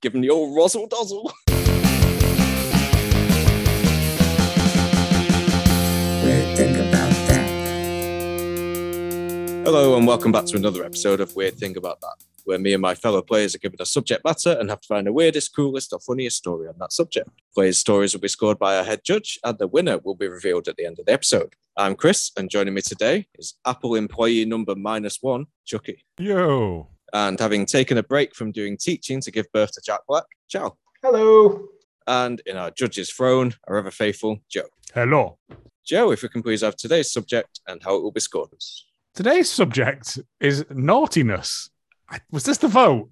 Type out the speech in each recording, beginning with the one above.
Give him the old rozzle dozzle. Weird thing about that. Hello, and welcome back to another episode of Weird Thing About That, where me and my fellow players are given a subject matter and have to find the weirdest, coolest, or funniest story on that subject. Players' stories will be scored by our head judge, and the winner will be revealed at the end of the episode. I'm Chris, and joining me today is Apple employee number minus one, Chucky. Yo. And having taken a break from doing teaching to give birth to Jack Black, ciao. Hello. And in our judge's throne, our ever faithful Joe. Hello. Joe, if we can please have today's subject and how it will be scored. Today's subject is naughtiness. Was this the vote?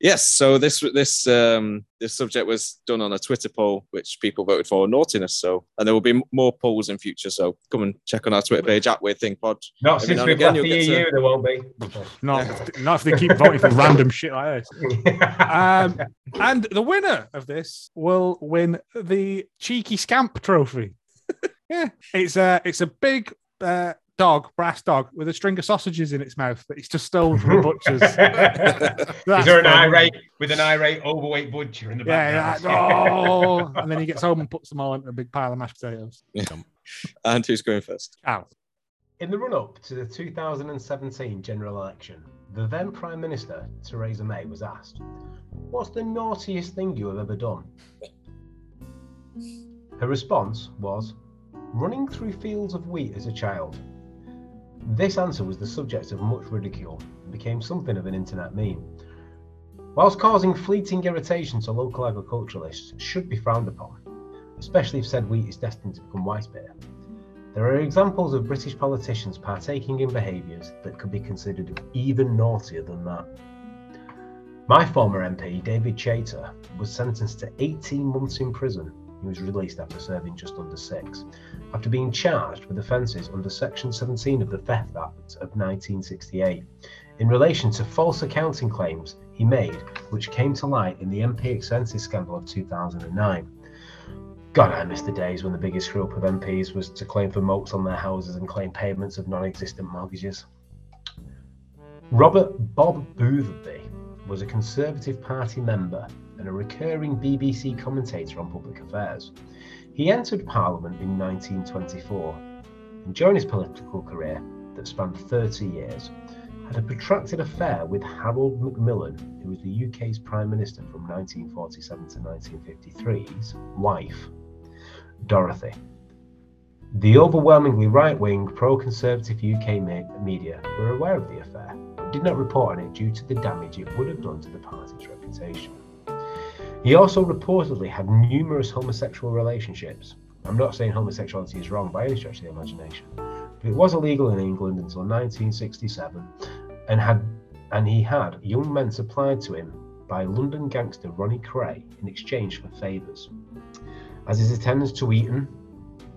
Yes, so this this um this subject was done on a Twitter poll, which people voted for naughtiness. So, and there will be m- more polls in future. So, come and check on our Twitter page at Weird Thing Pod. Not Every since we've again, left the EU, to- there won't be. Not, if, not if they keep voting for random shit like this. Um, and the winner of this will win the cheeky scamp trophy. yeah, it's a it's a big uh, dog, brass dog, with a string of sausages in its mouth that he's just stolen from the butchers. Is there an fun. irate with an irate overweight butcher in the Yeah, background? Oh, and then he gets home and puts them all into a big pile of mashed potatoes. And who's going first? Ow. In the run-up to the 2017 general election, the then Prime Minister Theresa May was asked, "What's the naughtiest thing you have ever done?" Her response was, "Running through fields of wheat as a child." This answer was the subject of much ridicule and became something of an internet meme. Whilst causing fleeting irritation to local agriculturalists should be frowned upon, especially if said wheat is destined to become white beer. There are examples of British politicians partaking in behaviours that could be considered even naughtier than that. My former MP, David Chaytor, was sentenced to 18 months in prison. He was released after serving just under six, after being charged with offences under Section 17 of the Theft Act of 1968 in relation to false accounting claims he made, which came to light in the MP expenses scandal of 2009. God, I miss the days when the biggest screw up of MPs was to claim for moats on their houses and claim payments of non existent mortgages. Robert Bob Boothby was a Conservative Party member and a recurring BBC commentator on public affairs. He entered Parliament in 1924 and during his political career, that spanned 30 years, had a protracted affair with Harold Macmillan, who was the UK's Prime Minister from 1947 to 1953's wife. Dorothy. The overwhelmingly right wing, pro conservative UK me- media were aware of the affair, but did not report on it due to the damage it would have done to the party's reputation. He also reportedly had numerous homosexual relationships. I'm not saying homosexuality is wrong by any stretch of the imagination, but it was illegal in England until 1967, and had and he had young men supplied to him by London gangster Ronnie Kray in exchange for favours as his attendance to Eton,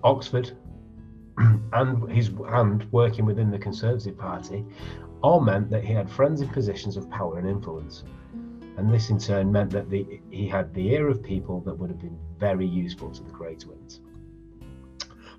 Oxford, and his and working within the Conservative Party, all meant that he had friends in positions of power and influence. And this in turn meant that the, he had the ear of people that would have been very useful to the Kray Twins.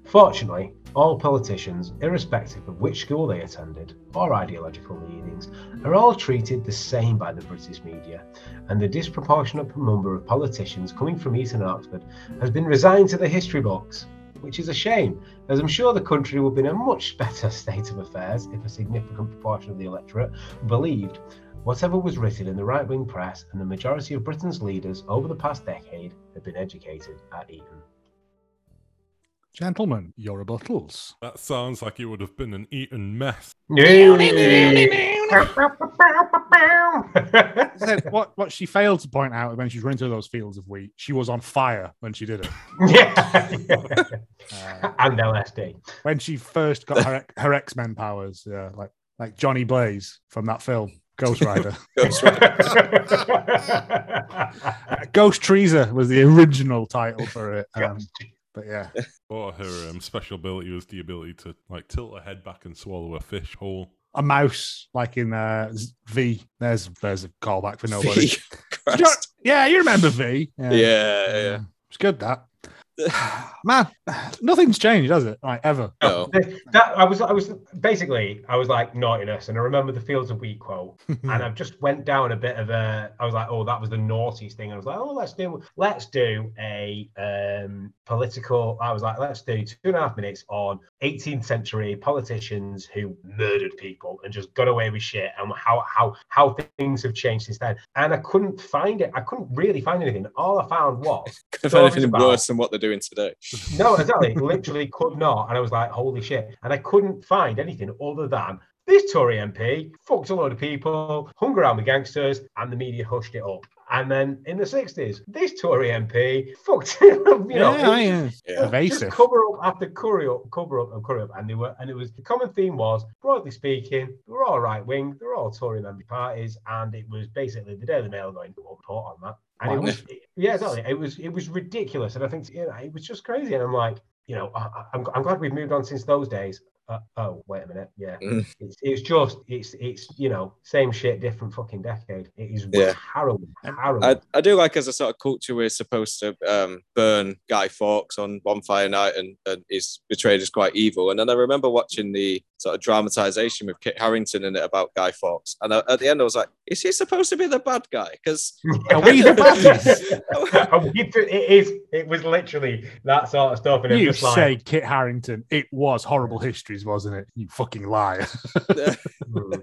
Fortunately, all politicians, irrespective of which school they attended or ideological leanings, are all treated the same by the British media, and the disproportionate number of politicians coming from Eton and Oxford has been resigned to the history books, which is a shame, as I'm sure the country would be in a much better state of affairs if a significant proportion of the electorate believed whatever was written in the right wing press, and the majority of Britain's leaders over the past decade had been educated at Eton. Gentlemen, your rebuttals. That sounds like it would have been an Eton mess. Said what, what she failed to point out when she was running through those fields of wheat, she was on fire when she did it. yeah. Uh, and LSD. when she first got her, her X Men powers, yeah, like like Johnny Blaze from that film, Ghost Rider. Ghost Rider. Uh, Ghost Treaser was the original title for it. Um, but yeah, Or her um, special ability was the ability to like tilt her head back and swallow a fish whole. a mouse like in uh, Z- V. There's there's a callback for nobody. Christ. yeah, you remember V? Yeah, yeah. It's good that. Man, nothing's changed, has it? Like ever. No. That I was, I was basically, I was like naughtiness, and I remember the Fields of Wheat quote, and I just went down a bit of a. I was like, oh, that was the naughtiest thing. I was like, oh, let's do, let's do a um, political. I was like, let's do two and a half minutes on 18th century politicians who murdered people and just got away with shit, and how how how things have changed since then. And I couldn't find it. I couldn't really find anything. All I found was stories anything about- worse than what they're doing today. no, exactly. Literally could not. And I was like, holy shit. And I couldn't find anything other than this Tory MP fucked a load of people, hung around with gangsters, and the media hushed it up. And then in the 60s, this Tory MP fucked, you know, yeah, yeah. Yeah. Evasive. just cover up after cover up, cover up and cover up, and they were, and it was the common theme was broadly speaking, they were all right wing, they were all Tory member parties, and it was basically the Daily Mail going to report on that, and it Wow. was, yeah, exactly, it was, it was ridiculous, and I think you know, it was just crazy, and I'm like, you know, I, I- I'm, I'm glad we've moved on since those days. Uh, oh, wait a minute, yeah, Mm. it's, it's just, it's, it's, you know, same shit, different fucking decade. It is Yeah. harrowing, harrowing. I, I do like as a sort of culture we're supposed to um, burn Guy Fawkes on Bonfire Night and, and he's portrayed as quite evil. And then I remember watching the sort of dramatization with Kit Harington in it about Guy Fawkes. And I, at the end I was like, is he supposed to be the bad guy? Because Are we the baddies? Are we the- it is. It was literally that sort of stuff, and I'm You just like, say Kit Harington. It was horrible histories, wasn't it? You fucking liar. Hmm.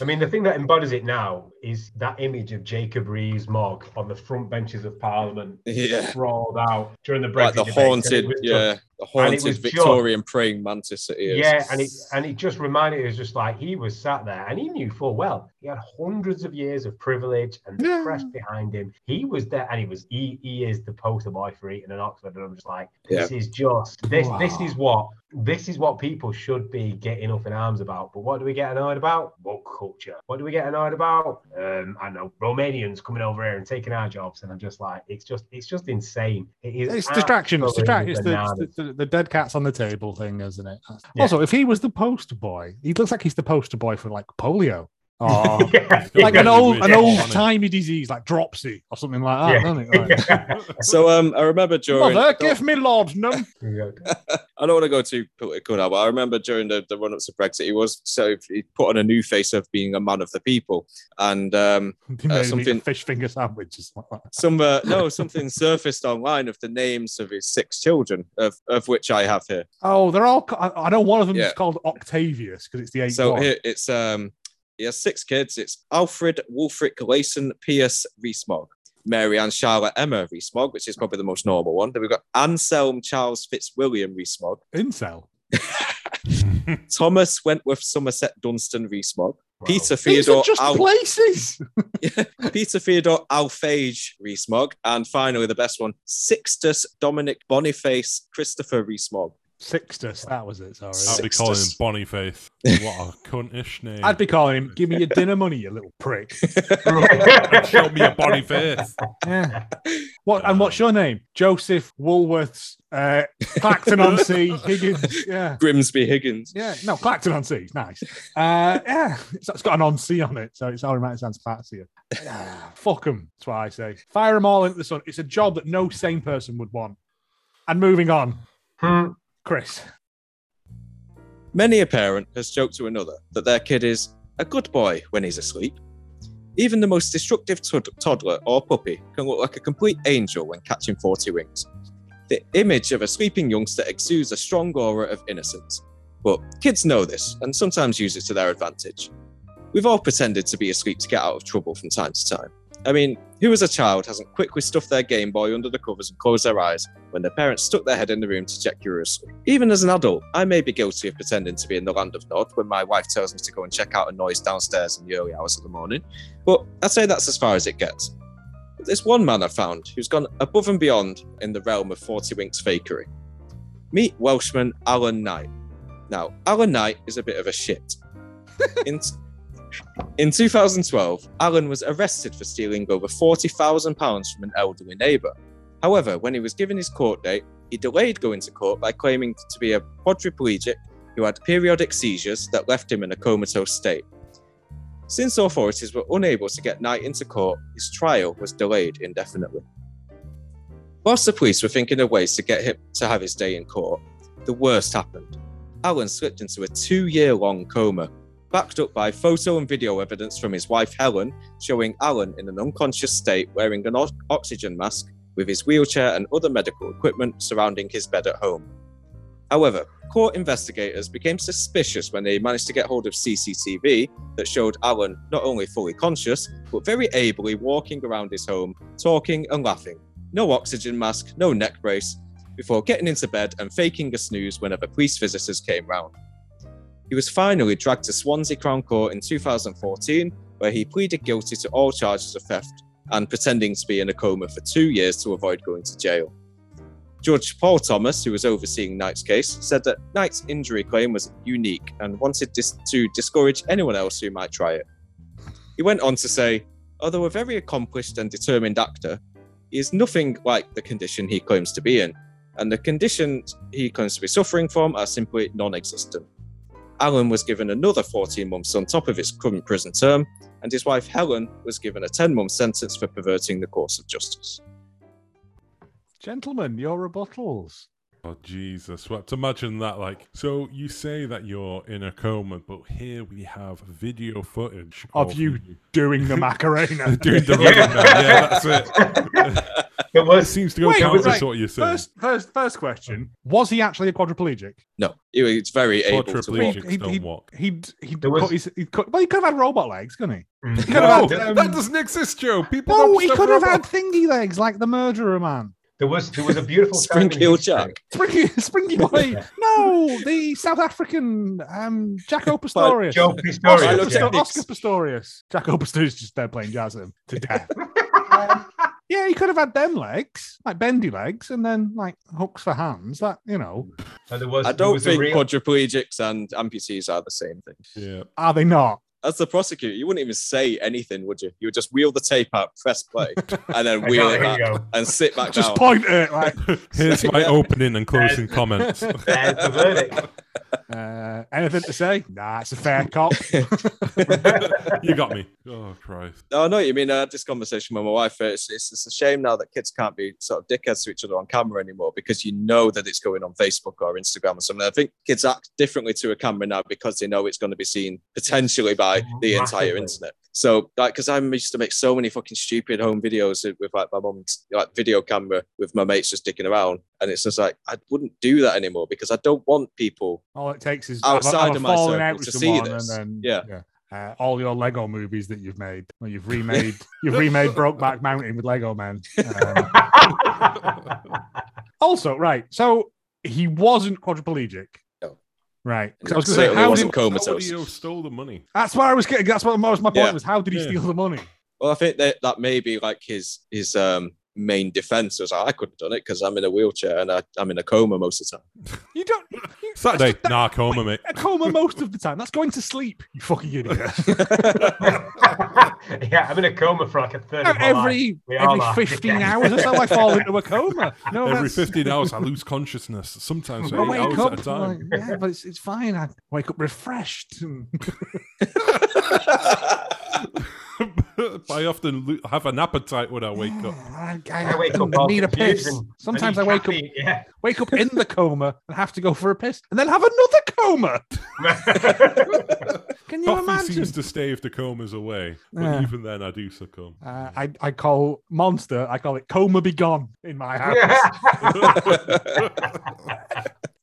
I mean, the thing that embodies it now is that image of Jacob Rees-Mogg on the front benches of Parliament, yeah. sprawled out during the Brexit Like the debates, and it haunted, was just- yeah, the haunted was just- Victorian praying mantis that he is. Yeah, and it and it just reminded us just like he was sat there and he knew full well he had hundreds of years of privilege and the Yeah. press behind him. He was there and he was he, he is the poster boy for Eton and Oxford. And I'm just like, this is just this this is what this is what people should be getting up in arms about. But what do we get annoyed about? Woke culture. What do we get annoyed about? Um, I know Romanians coming over here and taking our jobs. And I'm just like, it's just it's just insane. It is It's distraction. It's distraction. It's the, the, the, the dead cats on the table thing, isn't it? Yeah. Also, if he was the poster boy, he looks like he's the poster boy for like polio. Or Yeah. like an old an old timey disease like dropsy or something like that, doesn't it? Like, So um, I remember during. Mother, give me laudanum. I don't want to go too political now, but I remember during the, the run up to Brexit, he was so he put on a new face of being a man of the people, and um, He made him something- fish finger sandwiches. something like that. some uh, no something surfaced online of the names of his six children, of of which I have here. Oh, they're all. I I know one of them Yeah. is called Octavius because it's the eighth So one. here it's um, he has six kids. It's Alfred Wulfric Leyson Pierce Rees-Mogg. Mary Ann Charlotte Emma Rees-Mogg, which is probably the most normal one. Then we've got Anselm Charles Fitzwilliam Rees-Mogg, Incel. Thomas Wentworth Somerset Dunstan Rees-Mogg, Peter These Theodore are just Al- places. Peter Theodore Alphege Rees-Mogg, and finally the best one, Sixtus Dominic Boniface Christopher Rees-Mogg. Sixtus, that was it. Sorry. I'd be calling him Sixtus. Boniface. What a cuntish name. I'd be calling him, give me your dinner money, you little prick. Show me a Boniface. Yeah. What and what's your name? Joseph Woolworths, uh, Clacton on Sea, Higgins. Yeah. Grimsby Higgins. Yeah. No, Clacton on Sea. It's nice. Uh, yeah. It's, it's got an on sea on it, so it's automatic sounds fancier. Ah, Fuck them. That's what I say. Fire them all into the sun. It's a job that no sane person would want. And moving on, Hmm. Chris. Many a parent has joked to another that their kid is a good boy when he's asleep. Even the most destructive tod- toddler or puppy can look like a complete angel when catching 40 wings. The image of a sleeping youngster exudes a strong aura of innocence. But kids know this and sometimes use it to their advantage. We've all pretended to be asleep to get out of trouble from time to time. I mean, who as a child hasn't quickly stuffed their Game Boy under the covers and closed their eyes when their parents stuck their head in the room to check you were asleep? Even as an adult, I may be guilty of pretending to be in the land of Nod when my wife tells me to go and check out a noise downstairs in the early hours of the morning, but I'd say that's as far as it gets. But there's one man I've found who's gone above and beyond in the realm of 40 Winks fakery. Meet Welshman Alan Knight. Now, Alan Knight is a bit of a shit. In, in 2012, Alan was arrested for stealing over £40,000 from an elderly neighbour. However, when he was given his court date, he delayed going to court by claiming to be a quadriplegic who had periodic seizures that left him in a comatose state. Since authorities were unable to get Knight into court, his trial was delayed indefinitely. Whilst the police were thinking of ways to get him to have his day in court, the worst happened. Alan slipped into a two year long coma, backed up by photo and video evidence from his wife Helen, showing Alan in an unconscious state wearing an o- oxygen mask with his wheelchair and other medical equipment surrounding his bed at home. However, court investigators became suspicious when they managed to get hold of CCTV that showed Alan not only fully conscious, but very ably walking around his home, talking and laughing. No oxygen mask, no neck brace, before getting into bed and faking a snooze whenever police visitors came round. He was finally dragged to Swansea Crown Court in 2014, where he pleaded guilty to all charges of theft and pretending to be in a coma for two years to avoid going to jail. Judge Paul Thomas, who was overseeing Knight's case, said that Knight's injury claim was unique and wanted dis- to discourage anyone else who might try it. He went on to say, although a very accomplished and determined actor, he is nothing like the condition he claims to be in, and the conditions he claims to be suffering from are simply non existent. Alan was given another 14 months on top of his current prison term, and his wife Helen was given a 10 month sentence for perverting the course of justice. Gentlemen, your rebuttals. Oh Jesus! Well, to imagine that, like, so you say that you're in a coma, but here we have video footage Of you doing the Macarena. doing the Yeah. running man. Yeah, that's it. It It seems to go Wait, counter right. to what you're saying. First, first, first question: Was he actually a quadriplegic? No, he was very able to walk. Quadriplegics He'd- don't he'd- walk. He'd he'd, There was- his, he'd cut, well, he could have had robot legs, couldn't he? Could No, have had, um, that doesn't exist, Joe. People No, don't he could have had thingy legs like the murderer man. There was there was a beautiful time in Spring-heeled. Jack. Springy, Springy Boy. No, the South African um, Jaco Pastorius. Joe Oscar, Pistorius. Philo Pistor- yeah. Oscar Pistorius. Jaco Pastorius just there playing jazz him to death. yeah, he could have had them legs, like bendy legs, and then like hooks for hands. That you know, And there was, I don't was think real- quadriplegics and amputees are the same thing. Yeah. are they not? As the prosecutor, you wouldn't even say anything, would you? You would just wheel the tape out, press play, and then wheel it there back and sit back Just down. point at it like. Here's my opening and closing comments. There's the verdict. Uh, anything to say? Nah, it's a fair cop. you got me. Oh Christ. No, I know what you mean. I had this conversation with my wife. It's, it's, it's a shame now that kids can't be sort of dickheads to each other on camera anymore because you know that it's going on Facebook or Instagram or something. I think kids act differently to a camera now because they know it's going to be seen potentially by the entire internet. So, like, because I used to make so many fucking stupid home videos with like my mum's like video camera with my mates just dicking around, and it's just like I wouldn't do that anymore because I don't want people. All it takes is Outside a of my circle out to see this. and then Yeah. Uh, all your Lego movies that you've made, well, you've remade, you've remade Brokeback Mountain with Lego Men. Um, also, right, so he wasn't quadriplegic. Right? 'Cause I was going to say, how wasn't did, How comatose. would he have stole the money? that's why I was getting. That's what was my point Yeah. was. How did he Yeah. steal the money? Well, I think that that may be like his his um main defense was like, I couldn't have done it because I'm in a wheelchair and I, I'm in a coma most of the time. You don't. You, Saturday, that's- nah, coma, mate. a coma most of the time. That's going to sleep. You fucking idiot. yeah, I'm in a coma for like a third of every every 15 Yeah. hours or so, I fall into a coma. No, Every that's- 15 hours, I lose consciousness. Sometimes for I eight wake hours up, at a time. like, yeah, but it's, it's fine. I wake up refreshed. and- I often lo- have an appetite when I wake up. I, I wake up all need a piss. and- Sometimes I need wake up Yeah. wake up in the coma and have to go for a piss, and then have another coma. Can you Coffee imagine? seems to stave the comas away, but Yeah. even then, I do succumb. Uh, I I call monster. I call it coma be gone in my house.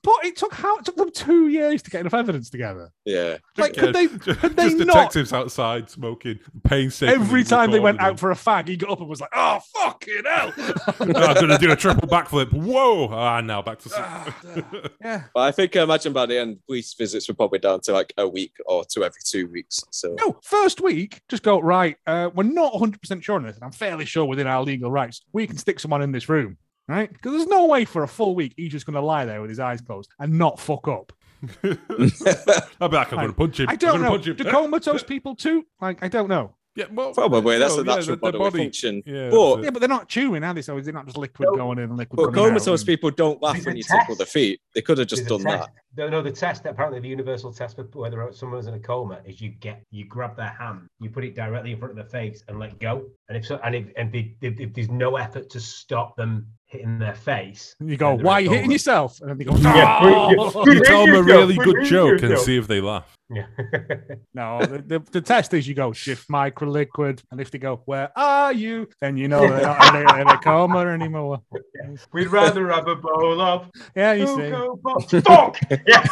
But it took how it took them two years to get enough evidence together. yeah. Like, could they? ju- Could they just not? detectives outside smoking, painstakingly Every time they went recording out for a fag, he got up and was like, "Oh fucking hell!" them. I'm gonna do a triple backflip. Whoa! Ah, now back to Ah, sleep. yeah. But I think I imagine by the end, police visits were probably down to like a week or two every two weeks. So No, first week, just go right. Uh, we're not 100 percent sure on this, and I'm fairly sure within our legal rights, we can stick someone in this room, right? Because there's no way for a full week he's just going to lie there with his eyes closed and not fuck up. I'll be like, I'm gonna punch him. I don't know. punch him. Do comatose people too? Like, I don't know. Yeah, well, probably that's no, a yeah, natural the- the bodily body- function. Yeah, But- Yeah, but they're not chewing, are they? So is it not just liquid No. going in and liquid But coming out? comatose And- people don't laugh when a you tickle their feet. They could have just There's done that. test. No, no, the test apparently the universal test for whether someone's in a coma is you get you grab their hand, you put it directly in front of their face and let go. And if so, and if and if, if, if there's no effort to stop them hitting their face, And you go, why are you hitting coma. yourself? And then they go, Yeah. "Oh!" You tell them a yourself, really good behave joke and see if they laugh. Yeah. No, the, the, the test is you go shift micro liquid, and if they go, "Where are you?" then you know they're not in a, in a coma anymore. We'd rather have a bowl of Yeah, you see, Fuck! Yeah.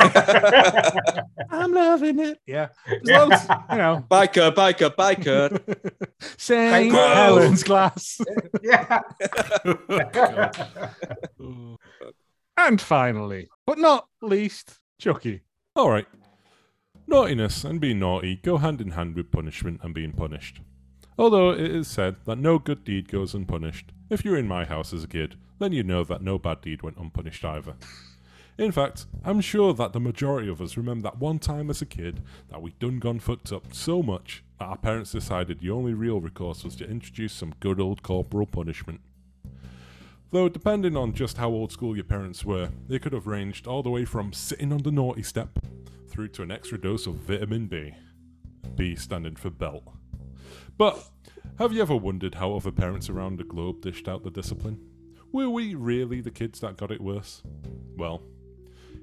I'm loving it. Yeah, There's loads, you know, Biker, biker, biker. Saint Helens glass. yeah. Oh. And finally, but not least, Chucky. All right. Naughtiness and being naughty go hand in hand with punishment and being punished. Although it is said that no good deed goes unpunished, if you were in my house as a kid, then you know that no bad deed went unpunished either. In fact, I'm sure that the majority of us remember that one time as a kid that we done gone fucked up so much that our parents decided the only real recourse was to introduce some good old corporal punishment. Though, depending on just how old school your parents were, they could have ranged all the way from sitting on the naughty step through to an extra dose of vitamin B. B standing for belt. But have you ever wondered how other parents around the globe dished out the discipline? Were we really the kids that got it worse? Well,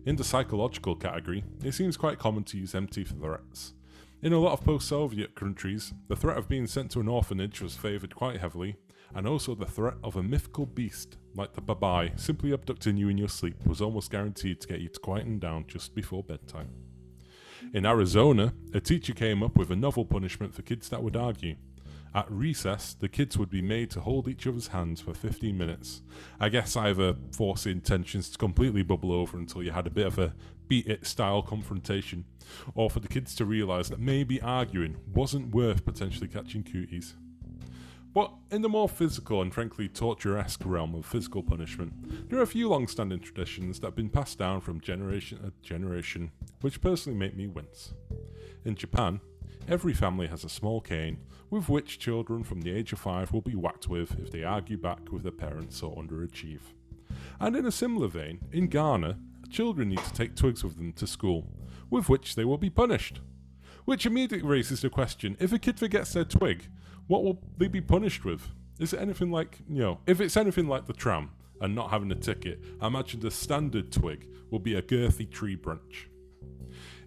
in the psychological category, it seems quite common to use empty threats. In a lot of post Soviet countries, the threat of being sent to an orphanage was favoured quite heavily, and also the threat of a mythical beast like the babai simply abducting you in your sleep was almost guaranteed to get you to quieten down just before bedtime. In Arizona, a teacher came up with a novel punishment for kids that would argue. At recess, the kids would be made to hold each other's hands for 15 minutes. I guess either forcing tensions to completely bubble over until you had a bit of a beat it style confrontation, or for the kids to realise that maybe arguing wasn't worth potentially catching cuties. But in the more physical and frankly torture-esque realm of physical punishment, there are a few long-standing traditions that have been passed down from generation to generation, which personally make me wince. In Japan, every family has a small cane with which children from the age of five will be whacked with if they argue back with their parents or underachieve. And in a similar vein, in Ghana, children need to take twigs with them to school, with which they will be punished. Which immediately raises the question if a kid forgets their twig, what will they be punished with? Is it anything like, you know, if it's anything like the tram and not having a ticket, I imagine the standard twig will be a girthy tree branch.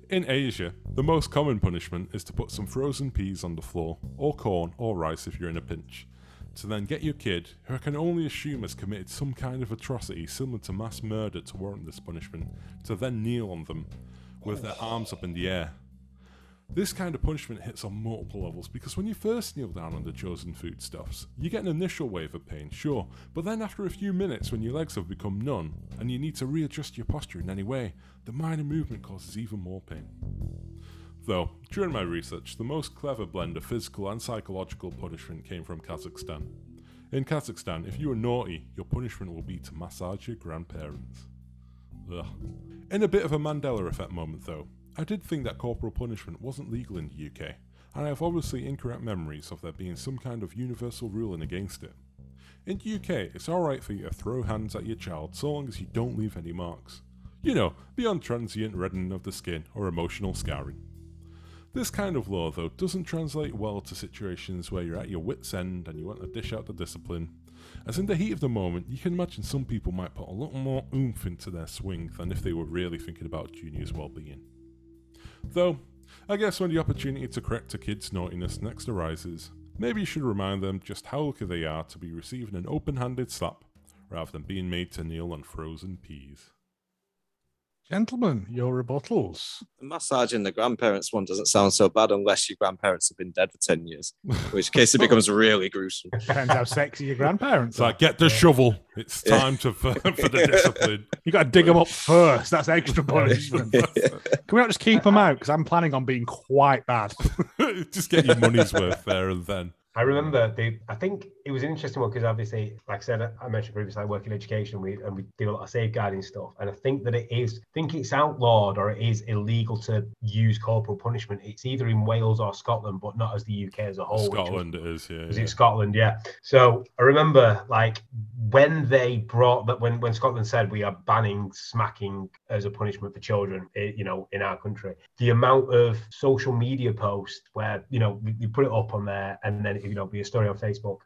In Asia, the most common punishment is to put some frozen peas on the floor, or corn, or rice if you're in a pinch, to then get your kid, who I can only assume has committed some kind of atrocity similar to mass murder to warrant this punishment, to then kneel on them with their arms up in the air. This kind of punishment hits on multiple levels because when you first kneel down on the chosen foodstuffs, you get an initial wave of pain, sure, but then after a few minutes, when your legs have become numb and you need to readjust your posture in any way, the minor movement causes even more pain. Though, during my research, the most clever blend of physical and psychological punishment came from Kazakhstan. In Kazakhstan, if you are naughty, your punishment will be to massage your grandparents. Ugh. In a bit of a Mandela effect moment, though, I did think that corporal punishment wasn't legal in the UK, and I have obviously incorrect memories of there being some kind of universal ruling against it. In the UK, it's alright for you to throw hands at your child so long as you don't leave any marks. You know, beyond transient reddening of the skin or emotional scarring. This kind of law, though, doesn't translate well to situations where you're at your wits' end and you want to dish out the discipline. As in the heat of the moment, you can imagine some people might put a little more oomph into their swing than if they were really thinking about Junior's well being. Though, I guess when the opportunity to correct a kid's naughtiness next arises, maybe you should remind them just how lucky they are to be receiving an open handed slap rather than being made to kneel on frozen peas. Gentlemen, your rebuttals. Massaging the grandparents one doesn't sound so bad unless your grandparents have been dead for 10 years, in which case it becomes really gruesome. Depends how sexy your grandparents are. like, get the shovel. It's time to for, for the discipline. You got to dig them up first. That's extra punishment. Can we not just keep them out? Because I'm planning on being quite bad. Just get your money's worth there and then. I remember the. I think it was an interesting one because obviously, like I said, I mentioned previously, I work in education. We and we do a lot of safeguarding stuff, and I think that it is. I think it's outlawed or it is illegal to use corporal punishment. It's either in Wales or Scotland, but not as the UK as a whole. which was- Scotland it is, yeah. was yeah. it Scotland? Yeah. So I remember like when they brought that when when Scotland said we are banning smacking as a punishment for children, i- you know, in our country, the amount of social media posts where you know you put it up on there and then you know be a story on Facebook.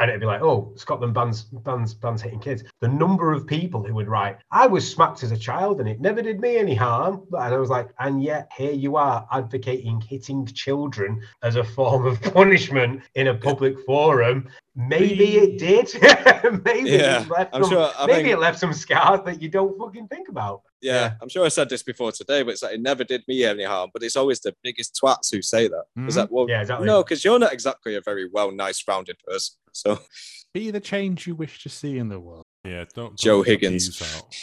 And it'd be like, oh, Scotland bans bans bans hitting kids. The number of people who would write, I was smacked as a child and it never did me any harm. And I was like, and yet here you are advocating hitting children as a form of punishment in a public forum. Maybe it did. maybe Yeah, it left I'm some, sure- I maybe think- it left some scars that you don't fucking think about. Yeah, I'm sure I said this before today, but it's like it never did me any harm. But it's always the biggest twats who say that. It's Mhm. like, well, Yeah, exactly. no, because you're not exactly a very well, nice, rounded person. So Be the change you wish to see in the world. Yeah, don't. Joe don't let Higgins. out.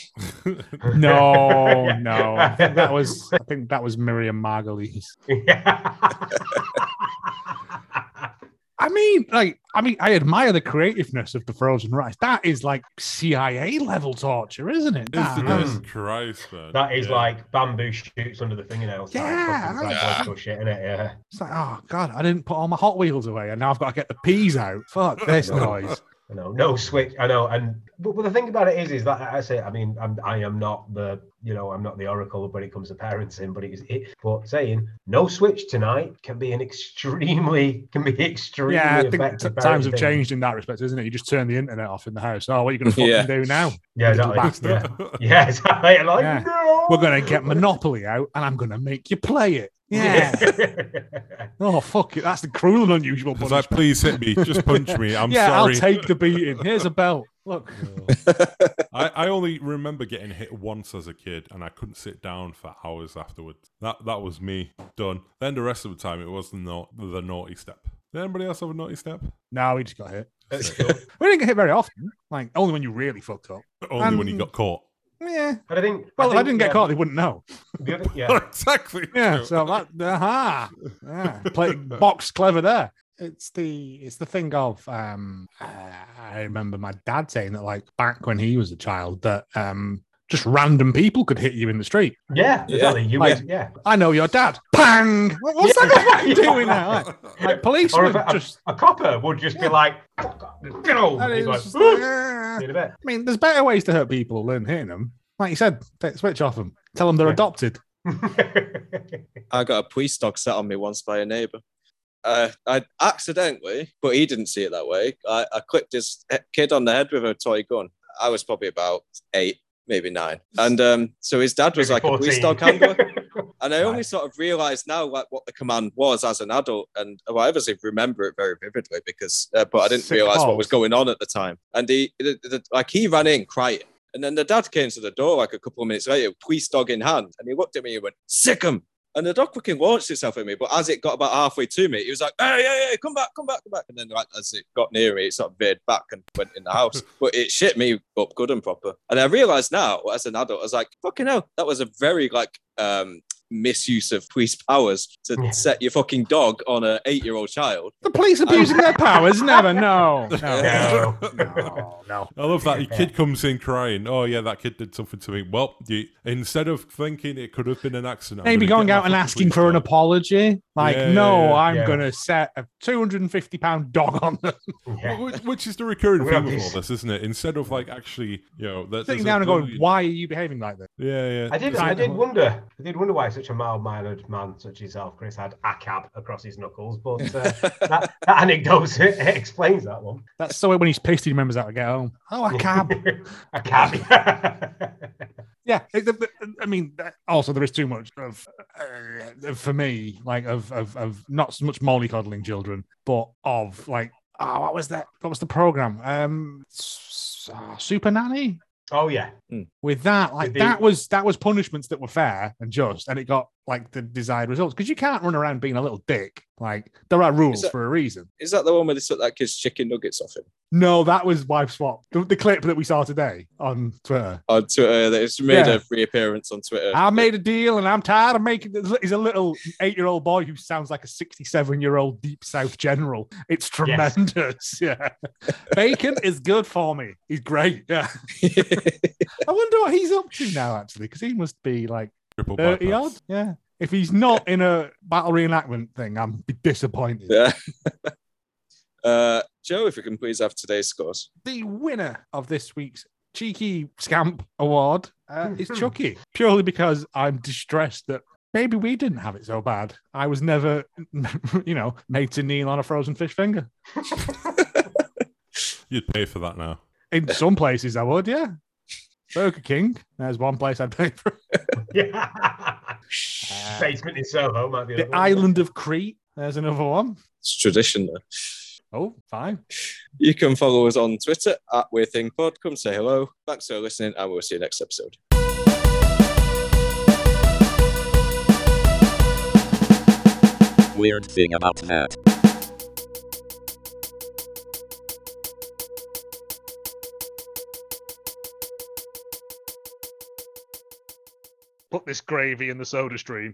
No, no. I think that was I think that was Miriam Margolyes. I mean, like, I mean, I admire the creativeness of the frozen rice. That is like CIA level torture, isn't it? That- Isn't it? Christ, man. that is Yeah. like bamboo shoots under the fingernails. Yeah, fucking yeah. psychological shit, innit? Yeah. It's like, oh god, I didn't put all my Hot Wheels away, and now I've got to get the peas out. Fuck this noise. I know, no switch. I know, and but, but the thing about it is, is that I say, I mean, I'm, I am not the, you know, I'm not the oracle when it comes to parenting, but it is it. But saying no switch tonight can be an extremely, can be extremely Yeah, I think t- times have changed in that respect, isn't it? You just turn the internet off in the house. Oh, what are you going to fucking Yeah. do now? Yeah, little exactly. Yeah, yeah, exactly. Like, Yeah. no. We're going to get Monopoly out, and I'm going to make you play it. Yeah. oh fuck it, that's the cruel and unusual It's like, please hit me. Just punch me. I'm yeah, sorry. I'll take the beating. Here's a belt. Look. I, I only remember getting hit once as a kid, and I couldn't sit down for hours afterwards. That that was me done. Then the rest of the time, it was the na- the naughty step. Did anybody else have a naughty step? No, we just got hit. That's cool. We didn't get hit very often. Like only when you really fucked up. Only when he Um, got caught. Yeah. But I think. Well, if I didn't get um, caught, they wouldn't know. The other, yeah. exactly. Yeah. true. So that aha. Yeah. Play box clever there. It's the it's the thing of um uh, I remember my dad saying that like back when he was a child that um just random people could hit you in the street. Yeah, Yeah. You Like- would, yeah. I know your dad. Bang! What's Yeah. that fucking Yeah. doing now? Like, like police Or would a, just a copper would just be Yeah. like, go. and like, just "Ooh," like, see you in a bit. I mean, there's better ways to hurt people than hitting them. Like you said, take the switch off them. Tell them they're Yeah. adopted. I got a police dog set on me once by a neighbour. Uh, I accidentally, but he didn't see it that way. I, I clipped his kid on the head with a toy gun. I was probably about eight, maybe nine, and um, so his dad was like a police dog handler. And I only Right. sort of realized now like what the command was as an adult, and well, I obviously remember it very vividly because, uh, but I didn't Sick realize what was going on at the time. And he, the, the, like, he ran in crying, and then the dad came to the door like a couple of minutes later, police dog in hand, and he looked at me and went, "Sick 'em." And the dog fucking launched itself at me, but as it got about halfway to me, he was like, "Hey, hey, hey, come back, come back, come back!" And then, like, as it got near me, it sort of veered back and went in the house. but it shit me up good and proper. And I realized now, as an adult, I was like, "Fucking hell, that was a very like um misuse of police powers to Yeah. set your fucking dog on an eight-year-old child." The police abusing their powers? Never. No. No. No. No. No. I love that. Your kid comes in crying. Oh yeah, that kid did something to me. Well, you, instead of thinking it could have been an accident, Maybe gonna going get out and asking police for an apology. Like, Yeah, no, yeah, I'm yeah. going to set a 250 pound dog on them. Yeah. Which, which is the recurring theme have of all this- this, isn't it? Instead of like actually, you know, Sitting there's a down and going, why are you behaving like this? Yeah, yeah. I did. Right. I did wonder. I did wonder why such a mild-mannered man such as yourself, Chris, had a cab across his knuckles. But uh, that, that anecdote explains that one. That's so when he's pissed, he remembers how to get home. Oh, a cab. a cab. yeah. it- the- the- I mean, also, there is too much of, uh, for me, like, of, of, of not so much mollycoddling children, but of, like, oh, what was that? What was the program? Um, uh, Super Nanny? Oh yeah. Hmm. with that like Did they- that was that was punishments that were fair and just and it got like the desired results because you can't run around being a little dick. Like there are rules that- for a reason. Is that the one where they took that kid's chicken nuggets off him? No that was wife swap the, the clip that we saw today on twitter. On Twitter? That it's made Yeah. a reappearance on Twitter. i made a deal and i'm tired of making he's a little eight-year-old boy who sounds like a 67-year-old deep south general. It's tremendous. Yeah. Bacon is good for me. He's great. Yeah. I wonder what he's up to now actually because he must be like Triple 30 bypass. odd. Yeah. If he's not in a battle reenactment thing, I'm disappointed. Yeah. uh, Joe, if you can please have today's scores. The winner of this week's Cheeky Scamp Award uh, is Chucky, purely because I'm distressed that maybe we didn't have it so bad. I was never, you know, made to kneel on a frozen fish finger. You'd pay for that now. In some places, I would, yeah. Burger King, there's one place I'd pay for. yeah. Basement in Soho might be The one. island of Crete, there's another one. It's tradition there. Oh, fine. You can follow us on Twitter at Weird Thing Pod. Come say hello. Thanks for listening, and we'll see you next episode. Weird thing about that. Put this gravy in the soda stream.